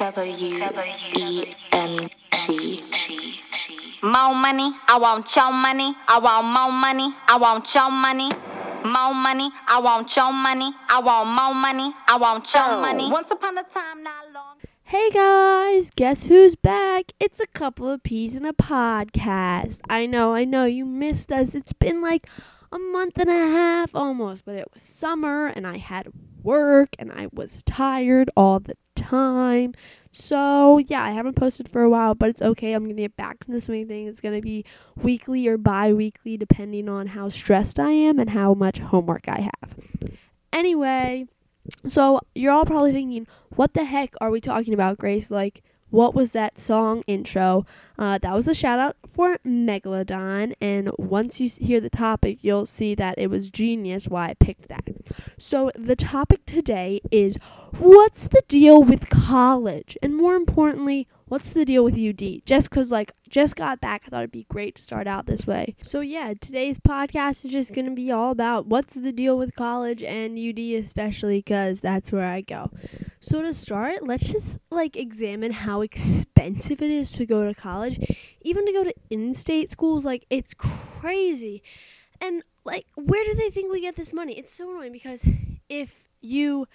W E N G. More money, I want your money. I want more money, I want your money. More money, I want your money. I want more money, I want your money. Once upon a time, not long. Hey guys, guess who's back? It's a couple of peas in a podcast. I know, I know, you missed us. It's been like a month and a half almost, but it was summer and I had work and I was tired all the time. So, yeah, I haven't posted for a while, but it's okay. I'm going to get back to the swing thing. It's going to be weekly or bi weekly, depending on how stressed I am and how much homework I have. Anyway, so you're all probably thinking, what the heck are we talking about, Grace? Like, what was that song intro? Uh, that was a shout out for Megalodon. And once you hear the topic, you'll see that it was genius why I picked that. So, the topic today is what's the deal with college? And more importantly, what's the deal with UD? Just because, like, just got back, I thought it'd be great to start out this way. So, yeah, today's podcast is just going to be all about what's the deal with college and UD, especially because that's where I go. So, to start, let's just, like, examine how expensive it is to go to college. Even to go to in state schools, like, it's crazy. And, like, where do they think we get this money? It's so annoying because if you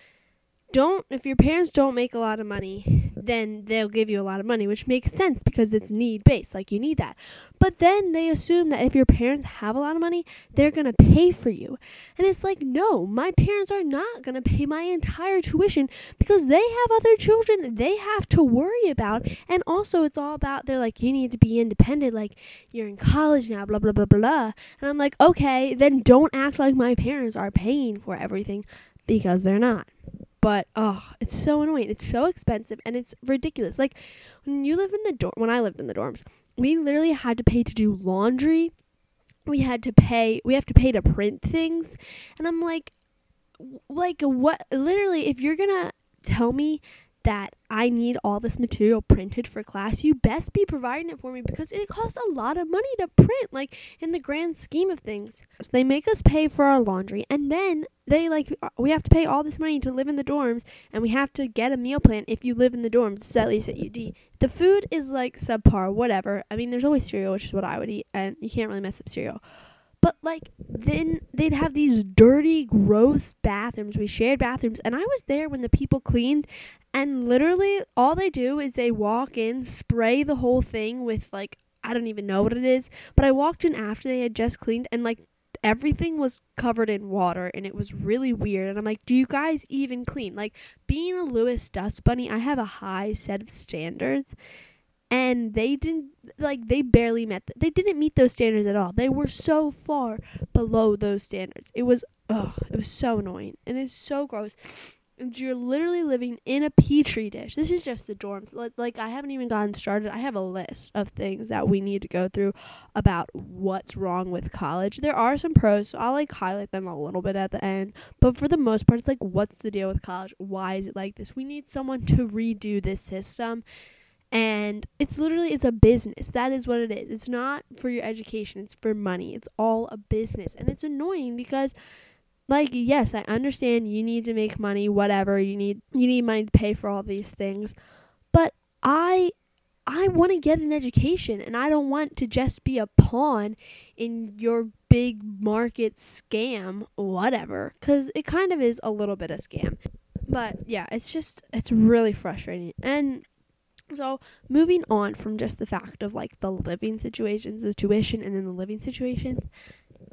don't if your parents don't make a lot of money, then they'll give you a lot of money, which makes sense because it's need based, like you need that. But then they assume that if your parents have a lot of money, they're going to pay for you. And it's like, no, my parents are not going to pay my entire tuition because they have other children they have to worry about. And also, it's all about they're like, you need to be independent, like you're in college now, blah, blah, blah, blah. And I'm like, okay, then don't act like my parents are paying for everything because they're not but oh, it's so annoying. It's so expensive and it's ridiculous. Like when you live in the dorm, when I lived in the dorms, we literally had to pay to do laundry. We had to pay. We have to pay to print things, and I'm like, like what? Literally, if you're gonna tell me that I need all this material printed for class, you best be providing it for me because it costs a lot of money to print, like in the grand scheme of things. So they make us pay for our laundry and then they like uh, we have to pay all this money to live in the dorms and we have to get a meal plan if you live in the dorms, it's at least at UD. The food is like subpar, whatever. I mean there's always cereal, which is what I would eat, and you can't really mess up cereal. But like then they'd have these dirty, gross bathrooms. We shared bathrooms, and I was there when the people cleaned, and literally all they do is they walk in, spray the whole thing with like I don't even know what it is, but I walked in after they had just cleaned, and like everything was covered in water. And it was really weird. And i'm like do you guys even clean? Like being a lewis dust bunny i have a high set of standards and they didn't like they barely met th- they didn't meet those standards at all. They were so far below those standards. It was oh it was so annoying and it's so gross. And you're literally living in a petri dish. This is just the dorms. Like, like i haven't even gotten started. I have a list of things that we need to go through about what's wrong with college. There are some pros so i'll like highlight them a little bit at the end. But for the most part it's like what's the deal with college? Why is it like this? We need someone to redo this system and it's literally it's a business. That is what it is. It's not for your education. It's for money. It's all a business. And it's annoying because like yes i understand you need to make money whatever. You need you need money to pay for all these things. But i i want to get an education and i don't want to just be a pawn in your big market scam whatever cuz it kind of is a little bit of scam. But yeah it's just it's really frustrating. And so, moving on from just the fact of like the living situations, the tuition, and then the living situations,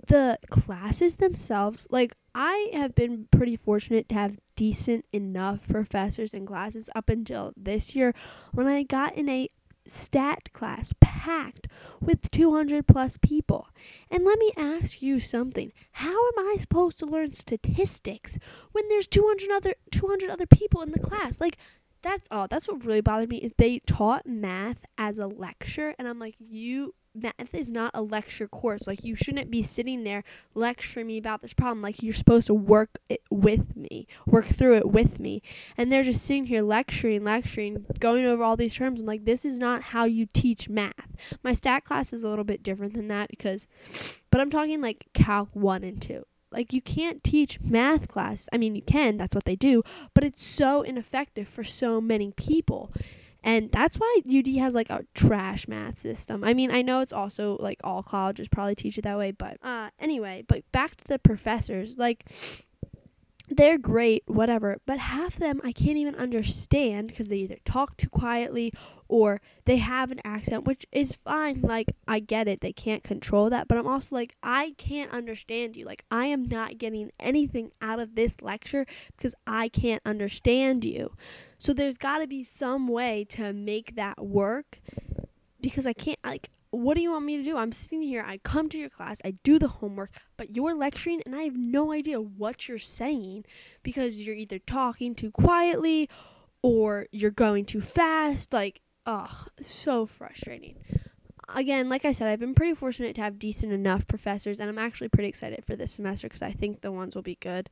the classes themselves, like, I have been pretty fortunate to have decent enough professors and classes up until this year when I got in a stat class packed with 200 plus people. And let me ask you something. How am I supposed to learn statistics when there's 200 other 200 other people in the class? Like that's all. That's what really bothered me is they taught math as a lecture, and I'm like, you math is not a lecture course. Like you shouldn't be sitting there lecturing me about this problem. Like you're supposed to work it with me, work through it with me, and they're just sitting here lecturing, lecturing, going over all these terms. I'm like, this is not how you teach math. My stat class is a little bit different than that because, but I'm talking like Calc one and two Like, you can't teach math class. I mean, you can, that's what they do, but it's so ineffective for so many people. And that's why UD has like a trash math system. I mean, I know it's also like all colleges probably teach it that way, but uh anyway, but back to the professors. Like they're great, whatever, but half of them I can't even understand because they either talk too quietly or they have an accent, which is fine. Like, I get it, they can't control that, but I'm also like, I can't understand you. Like, I am not getting anything out of this lecture because I can't understand you. So, there's got to be some way to make that work because I can't, like, what do you want me to do? I'm sitting here, I come to your class, I do the homework, but you're lecturing and I have no idea what you're saying because you're either talking too quietly or you're going too fast. Like, ugh, so frustrating. Again, like I said, I've been pretty fortunate to have decent enough professors, and I'm actually pretty excited for this semester because I think the ones will be good.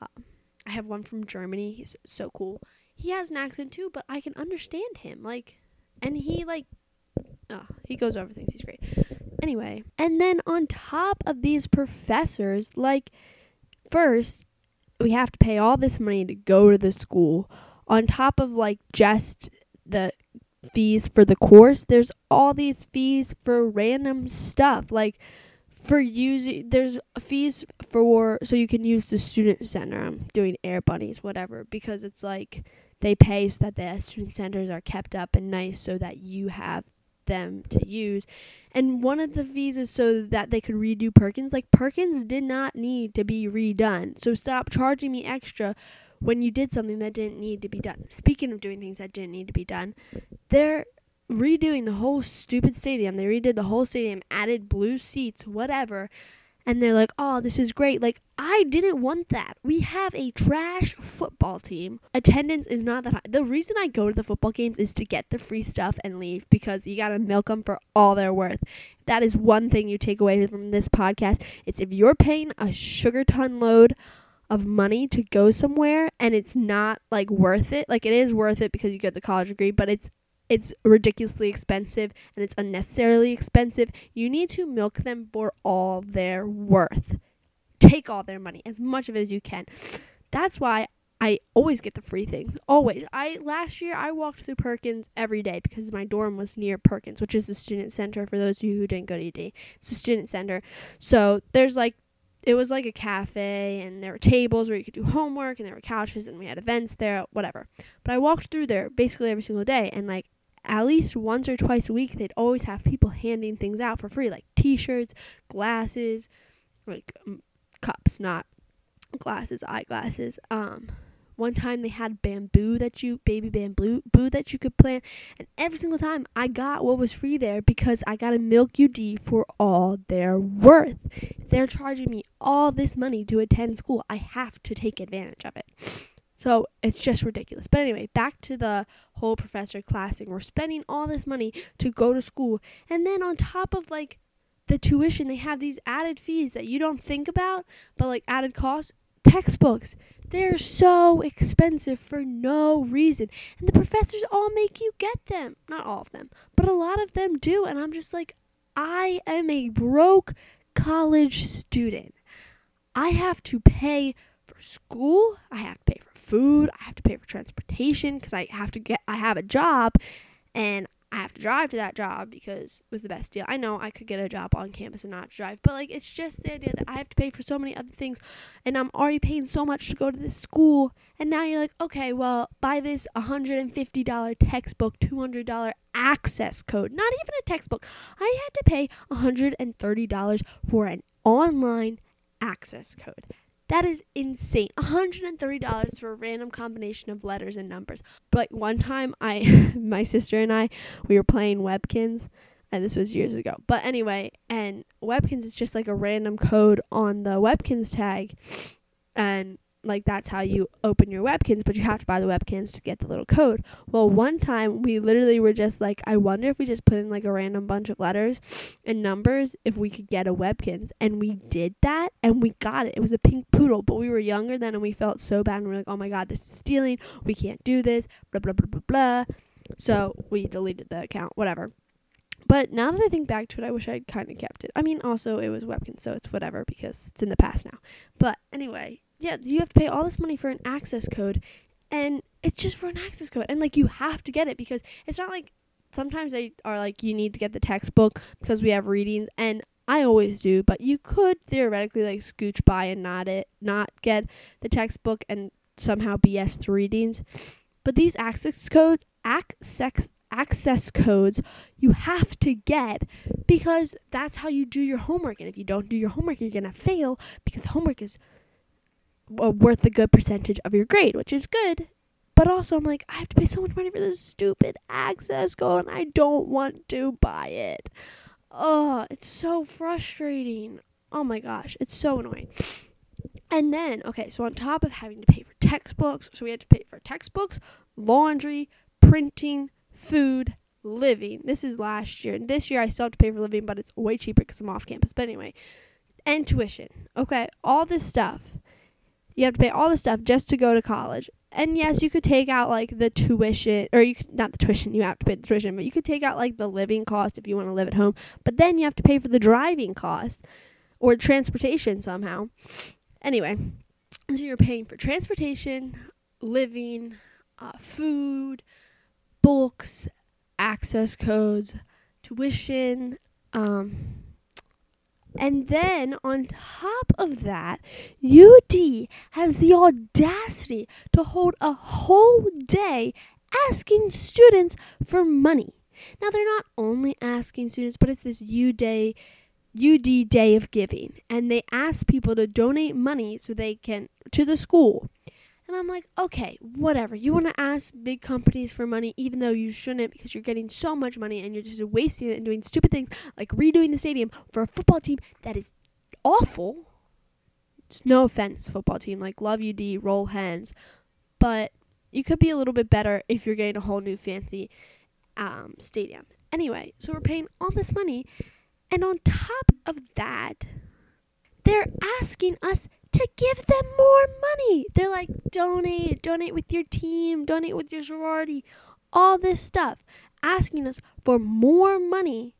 Um, I have one from Germany. He's so cool. He has an accent too, but I can understand him. Like, and he like Oh, he goes over things. He's great. Anyway, and then on top of these professors, like, first, we have to pay all this money to go to the school. On top of, like, just the fees for the course, there's all these fees for random stuff. Like, for using, there's fees for, so you can use the student center. I'm doing air bunnies, whatever, because it's like, they pay so that the student centers are kept up and nice so that you have them to use. And one of the fees is so that they could redo Perkins. Like, Perkins did not need to be redone. So stop charging me extra when you did something that didn't need to be done. Speaking of doing things that didn't need to be done, they're redoing the whole stupid stadium. They redid the whole stadium, added blue seats, whatever and they're like, "Oh, this is great." Like, I didn't want that. We have a trash football team. Attendance is not that high. The reason I go to the football games is to get the free stuff and leave because you got to milk them for all they're worth. That is one thing you take away from this podcast. It's if you're paying a sugar ton load of money to go somewhere and it's not like worth it. Like it is worth it because you get the college degree, but it's it's ridiculously expensive and it's unnecessarily expensive. You need to milk them for all their worth. Take all their money, as much of it as you can. That's why I always get the free things. Always. I last year I walked through Perkins every day because my dorm was near Perkins, which is the student center for those of you who didn't go to UD. It's a student center. So there's like it was like a cafe and there were tables where you could do homework and there were couches and we had events there, whatever. But I walked through there basically every single day and like at least once or twice a week, they'd always have people handing things out for free, like T-shirts, glasses, like um, cups, not glasses, eyeglasses. Um, one time they had bamboo that you, baby bamboo, boo that you could plant, and every single time I got what was free there because I got a Milk UD for all their worth. If they're charging me all this money to attend school, I have to take advantage of it. So it's just ridiculous. But anyway, back to the whole professor classing. We're spending all this money to go to school. And then on top of like the tuition, they have these added fees that you don't think about, but like added costs. Textbooks. They're so expensive for no reason. And the professors all make you get them. Not all of them, but a lot of them do. And I'm just like, I am a broke college student. I have to pay for school, I have to pay for food, I have to pay for transportation because I have to get I have a job and I have to drive to that job because it was the best deal. I know I could get a job on campus and not drive, but like it's just the idea that I have to pay for so many other things and I'm already paying so much to go to this school and now you're like, "Okay, well, buy this $150 textbook, $200 access code." Not even a textbook. I had to pay $130 for an online access code. That is insane. $130 for a random combination of letters and numbers. But one time I my sister and I we were playing Webkinz and this was years ago. But anyway, and Webkinz is just like a random code on the Webkinz tag and like that's how you open your Webkinz but you have to buy the Webkinz to get the little code. Well, one time we literally were just like, I wonder if we just put in like a random bunch of letters and numbers if we could get a Webkinz and we did that and we got it. It was a pink poodle, but we were younger then and we felt so bad and we are like, oh my god, this is stealing. We can't do this. Blah blah blah blah blah. So we deleted the account. Whatever. But now that I think back to it, I wish I'd kind of kept it. I mean, also it was Webkinz, so it's whatever because it's in the past now. But anyway, yeah, you have to pay all this money for an access code, and it's just for an access code, and like you have to get it because it's not like sometimes they are like you need to get the textbook because we have readings, and I always do, but you could theoretically like scooch by and not it, not get the textbook and somehow BS the readings. But these access codes, access access codes you have to get because that's how you do your homework. And if you don't do your homework, you're to fail because homework is Uh, worth a good percentage of your grade, which is good. But also, I'm like, I have to pay so much money for this stupid access code, and I don't want to buy it. Oh, it's so frustrating. Oh my gosh, it's so annoying. And then, okay, so on top of having to pay for textbooks, so we had to pay for textbooks, laundry, printing, food, living. This is last year. This year I still have to pay for living, but it's way cheaper because I'm off campus. But anyway, and tuition. Okay, all this stuff. You have to pay all this stuff just to go to college. And yes, you could take out like the tuition, or you could not the tuition. You have to pay the tuition, but you could take out like the living cost if you want to live at home. But then you have to pay for the driving cost or transportation somehow. Anyway, so you're paying for transportation, living, uh, food, books, access codes, tuition, um, and then on top of that, UD has the audacity to hold a whole day asking students for money. Now they're not only asking students, but it's this U day UD Day of Giving, and they ask people to donate money so they can to the school and I'm like, okay, whatever. You want to ask big companies for money, even though you shouldn't because you're getting so much money and you're just wasting it and doing stupid things like redoing the stadium for a football team that is awful. It's no offense, football team. Like, love you, D, roll hands. But you could be a little bit better if you're getting a whole new fancy um, stadium. Anyway, so we're paying all this money. And on top of that, they're asking us to give them more money. They're like, donate, donate with your team, donate with your sorority, all this stuff, asking us for more money.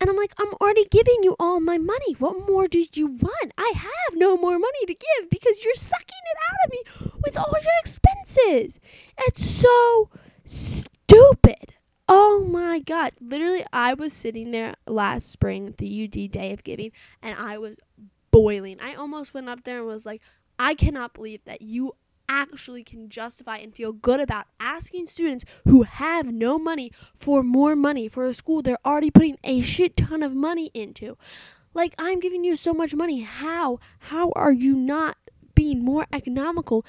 And I'm like, I'm already giving you all my money. What more do you want? I have no more money to give because you're sucking it out of me with all your expenses. It's so stupid. Oh my God. Literally, I was sitting there last spring, the UD Day of Giving, and I was boiling. I almost went up there and was like, I cannot believe that you actually can justify and feel good about asking students who have no money for more money for a school they're already putting a shit ton of money into. Like I'm giving you so much money. How? How are you not being more economical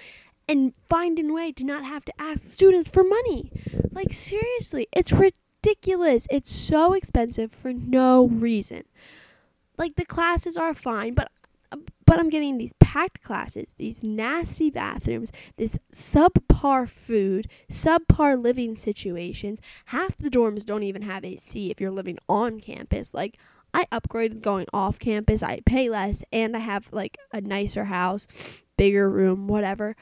and finding a way to not have to ask students for money? Like seriously, it's ridiculous. It's so expensive for no reason. Like the classes are fine, but but I'm getting these packed classes, these nasty bathrooms, this subpar food, subpar living situations. Half the dorms don't even have AC if you're living on campus. Like I upgraded going off campus, I pay less and I have like a nicer house, bigger room, whatever.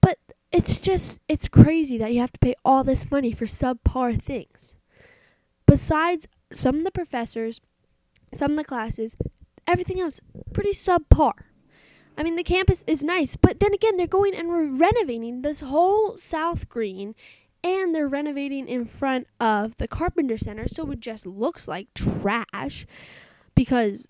But it's just it's crazy that you have to pay all this money for subpar things. Besides some of the professors, some of the classes everything else pretty subpar. I mean, the campus is nice, but then again, they're going and re- renovating this whole South Green, and they're renovating in front of the Carpenter Center, so it just looks like trash because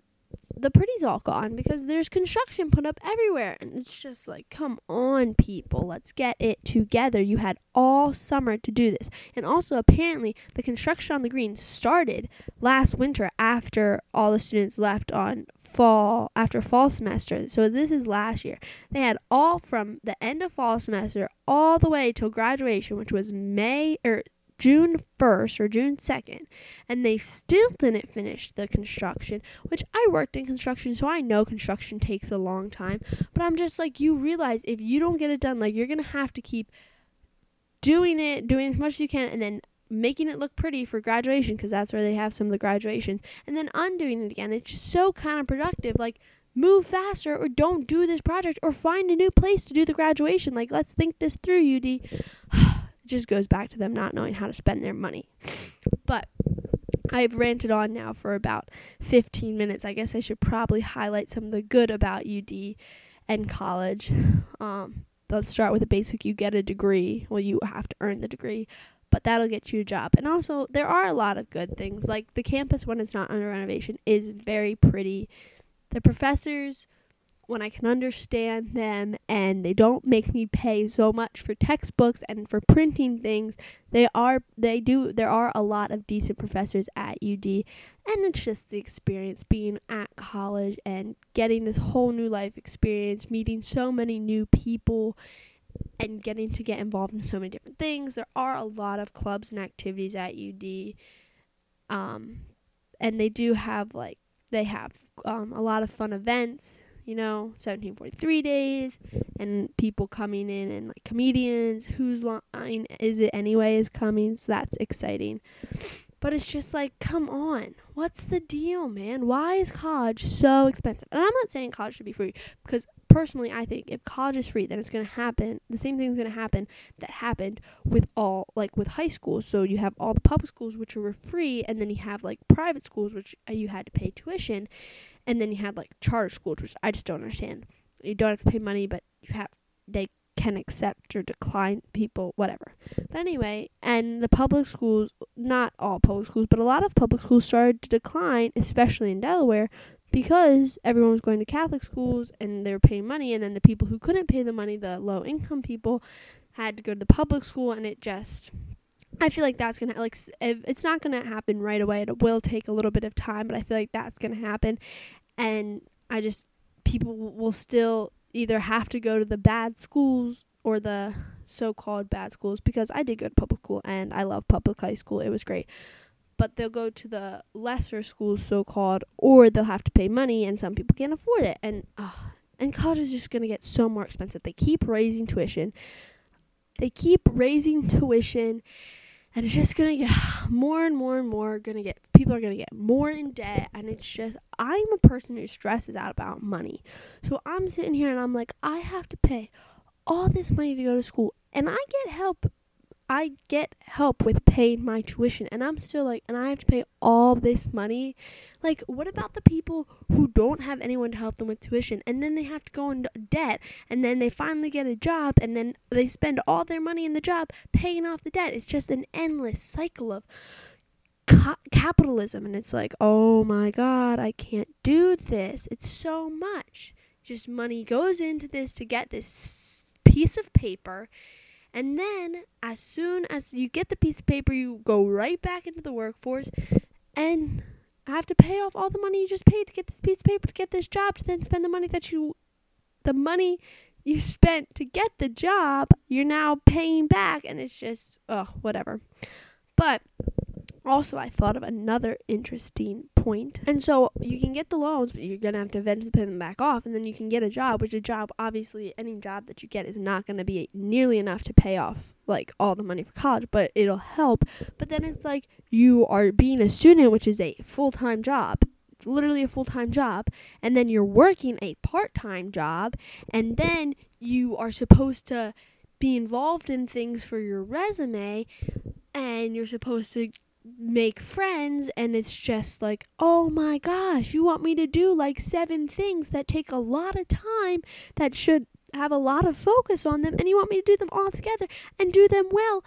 the pretty's all gone because there's construction put up everywhere. And it's just like, come on, people, let's get it together. You had all summer to do this. And also, apparently, the construction on the green started last winter after all the students left on fall, after fall semester. So this is last year. They had all from the end of fall semester all the way till graduation, which was May or June 1st or June 2nd, and they still didn't finish the construction, which I worked in construction, so I know construction takes a long time. But I'm just like, you realize if you don't get it done, like, you're going to have to keep doing it, doing as much as you can, and then making it look pretty for graduation, because that's where they have some of the graduations, and then undoing it again. It's just so counterproductive. Like, move faster or don't do this project or find a new place to do the graduation. Like, let's think this through, UD. just goes back to them not knowing how to spend their money. But I've ranted on now for about 15 minutes. I guess I should probably highlight some of the good about UD and college. Um, let's start with the basic you get a degree. Well, you have to earn the degree, but that'll get you a job. And also, there are a lot of good things. Like the campus, when it's not under renovation, is very pretty. The professors when I can understand them and they don't make me pay so much for textbooks and for printing things. They are they do there are a lot of decent professors at UD and it's just the experience being at college and getting this whole new life experience, meeting so many new people and getting to get involved in so many different things. There are a lot of clubs and activities at UD. Um and they do have like they have um, a lot of fun events you know, 1743 days and people coming in and like comedians, whose line is it anyway is coming, so that's exciting. But it's just like, come on. What's the deal, man? Why is college so expensive? And I'm not saying college should be free because personally, I think if college is free, then it's going to happen. The same thing's going to happen that happened with all, like with high school. So you have all the public schools, which were free, and then you have like private schools, which uh, you had to pay tuition. And then you had like charter schools, which I just don't understand. You don't have to pay money, but you have, they can accept or decline people, whatever. But anyway, and the public schools, not all public schools, but a lot of public schools started to decline, especially in Delaware, because everyone was going to Catholic schools and they were paying money, and then the people who couldn't pay the money, the low income people, had to go to the public school, and it just. I feel like that's gonna like it's not gonna happen right away. It will take a little bit of time, but I feel like that's gonna happen, and I just people will still either have to go to the bad schools or the so-called bad schools because I did go to public school and I love public high school. It was great. But they'll go to the lesser schools so-called or they'll have to pay money and some people can't afford it and uh, and college is just going to get so more expensive. They keep raising tuition. They keep raising tuition and it's just gonna get more and more and more gonna get people are gonna get more in debt and it's just i'm a person who stresses out about money so i'm sitting here and i'm like i have to pay all this money to go to school and i get help I get help with paying my tuition and I'm still like and I have to pay all this money. Like what about the people who don't have anyone to help them with tuition and then they have to go into debt and then they finally get a job and then they spend all their money in the job paying off the debt. It's just an endless cycle of ca- capitalism and it's like, "Oh my god, I can't do this. It's so much." Just money goes into this to get this piece of paper and then, as soon as you get the piece of paper, you go right back into the workforce and have to pay off all the money you just paid to get this piece of paper to get this job to then spend the money that you the money you spent to get the job you're now paying back and it's just oh whatever. But also I thought of another interesting point. And so you can get the loans, but you're gonna have to eventually pay them back off, and then you can get a job, which a job obviously any job that you get is not gonna be nearly enough to pay off like all the money for college, but it'll help. But then it's like you are being a student, which is a full time job. Literally a full time job, and then you're working a part time job, and then you are supposed to be involved in things for your resume and you're supposed to make friends and it's just like, "Oh my gosh, you want me to do like seven things that take a lot of time that should have a lot of focus on them and you want me to do them all together and do them well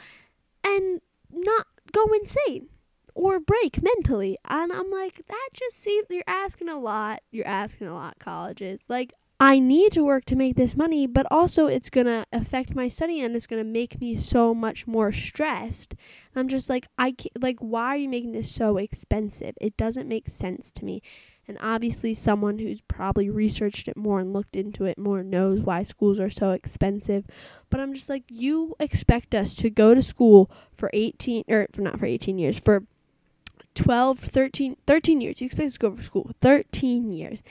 and not go insane or break mentally." And I'm like, "That just seems you're asking a lot. You're asking a lot colleges. Like I need to work to make this money, but also it's going to affect my study and it's going to make me so much more stressed. And I'm just like, I can't, like, why are you making this so expensive? It doesn't make sense to me. And obviously, someone who's probably researched it more and looked into it more knows why schools are so expensive. But I'm just like, you expect us to go to school for 18, or for not for 18 years, for 12, 13, 13 years. You expect us to go for school 13 years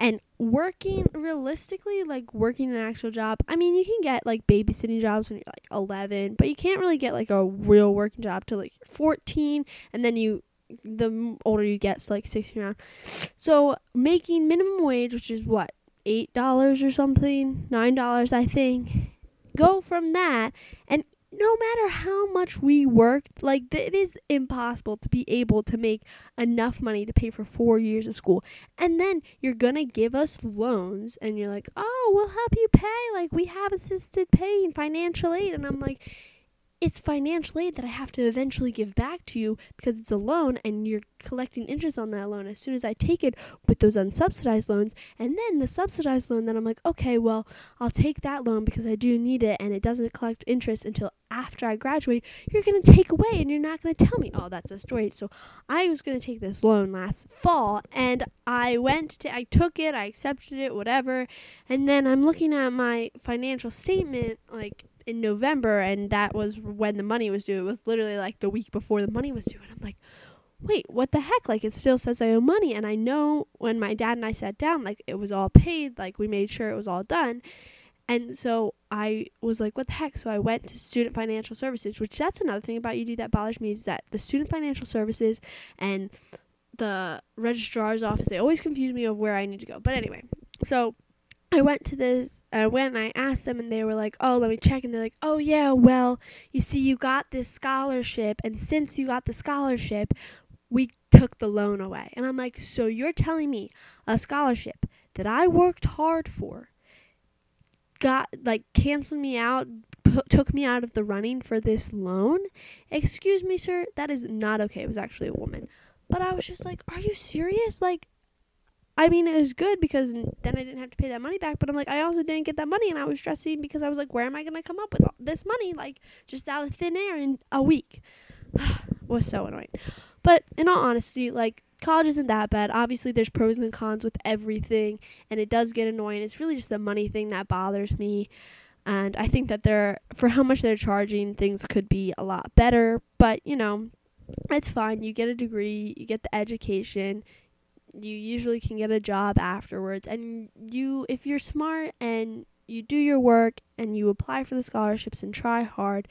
and working realistically like working an actual job i mean you can get like babysitting jobs when you're like 11 but you can't really get like a real working job till like 14 and then you the older you get so like 16 around. So making minimum wage which is what eight dollars or something? Nine dollars i think. Go from that and no matter how much we worked, like it is impossible to be able to make enough money to pay for four years of school. And then you're gonna give us loans, and you're like, oh, we'll help you pay. Like we have assisted paying financial aid, and I'm like, it's financial aid that I have to eventually give back to you because it's a loan and you're collecting interest on that loan as soon as I take it with those unsubsidized loans. And then the subsidized loan, then I'm like, okay, well, I'll take that loan because I do need it and it doesn't collect interest until after I graduate. You're going to take away and you're not going to tell me, oh, that's a story. So I was going to take this loan last fall and I went to, I took it, I accepted it, whatever. And then I'm looking at my financial statement, like, in November, and that was when the money was due. It was literally like the week before the money was due, and I'm like, wait, what the heck? Like, it still says I owe money, and I know when my dad and I sat down, like, it was all paid, like, we made sure it was all done. And so I was like, what the heck? So I went to Student Financial Services, which that's another thing about UD that bothers me is that the Student Financial Services and the registrar's office, they always confuse me of where I need to go. But anyway, so I went to this, I went and I asked them, and they were like, oh, let me check. And they're like, oh, yeah, well, you see, you got this scholarship, and since you got the scholarship, we took the loan away. And I'm like, so you're telling me a scholarship that I worked hard for got, like, canceled me out, took me out of the running for this loan? Excuse me, sir, that is not okay. It was actually a woman. But I was just like, are you serious? Like, I mean, it was good because then I didn't have to pay that money back. But I'm like, I also didn't get that money, and I was stressing because I was like, where am I gonna come up with this money, like just out of thin air in a week? was so annoying. But in all honesty, like college isn't that bad. Obviously, there's pros and cons with everything, and it does get annoying. It's really just the money thing that bothers me. And I think that they're, for how much they're charging, things could be a lot better. But, you know, it's fine. You get a degree, you get the education, you usually can get a job afterwards and you if you're smart and you do your work and you apply for the scholarships and try hard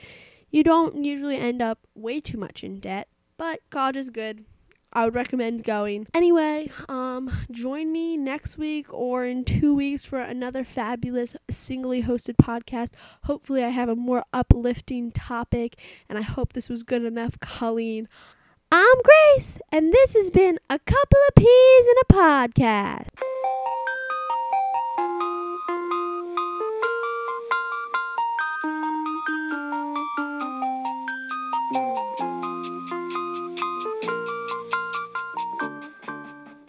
you don't usually end up way too much in debt but college is good I would recommend going. Anyway, um, join me next week or in two weeks for another fabulous singly hosted podcast. Hopefully, I have a more uplifting topic, and I hope this was good enough, Colleen. I'm Grace, and this has been a couple of peas in a podcast.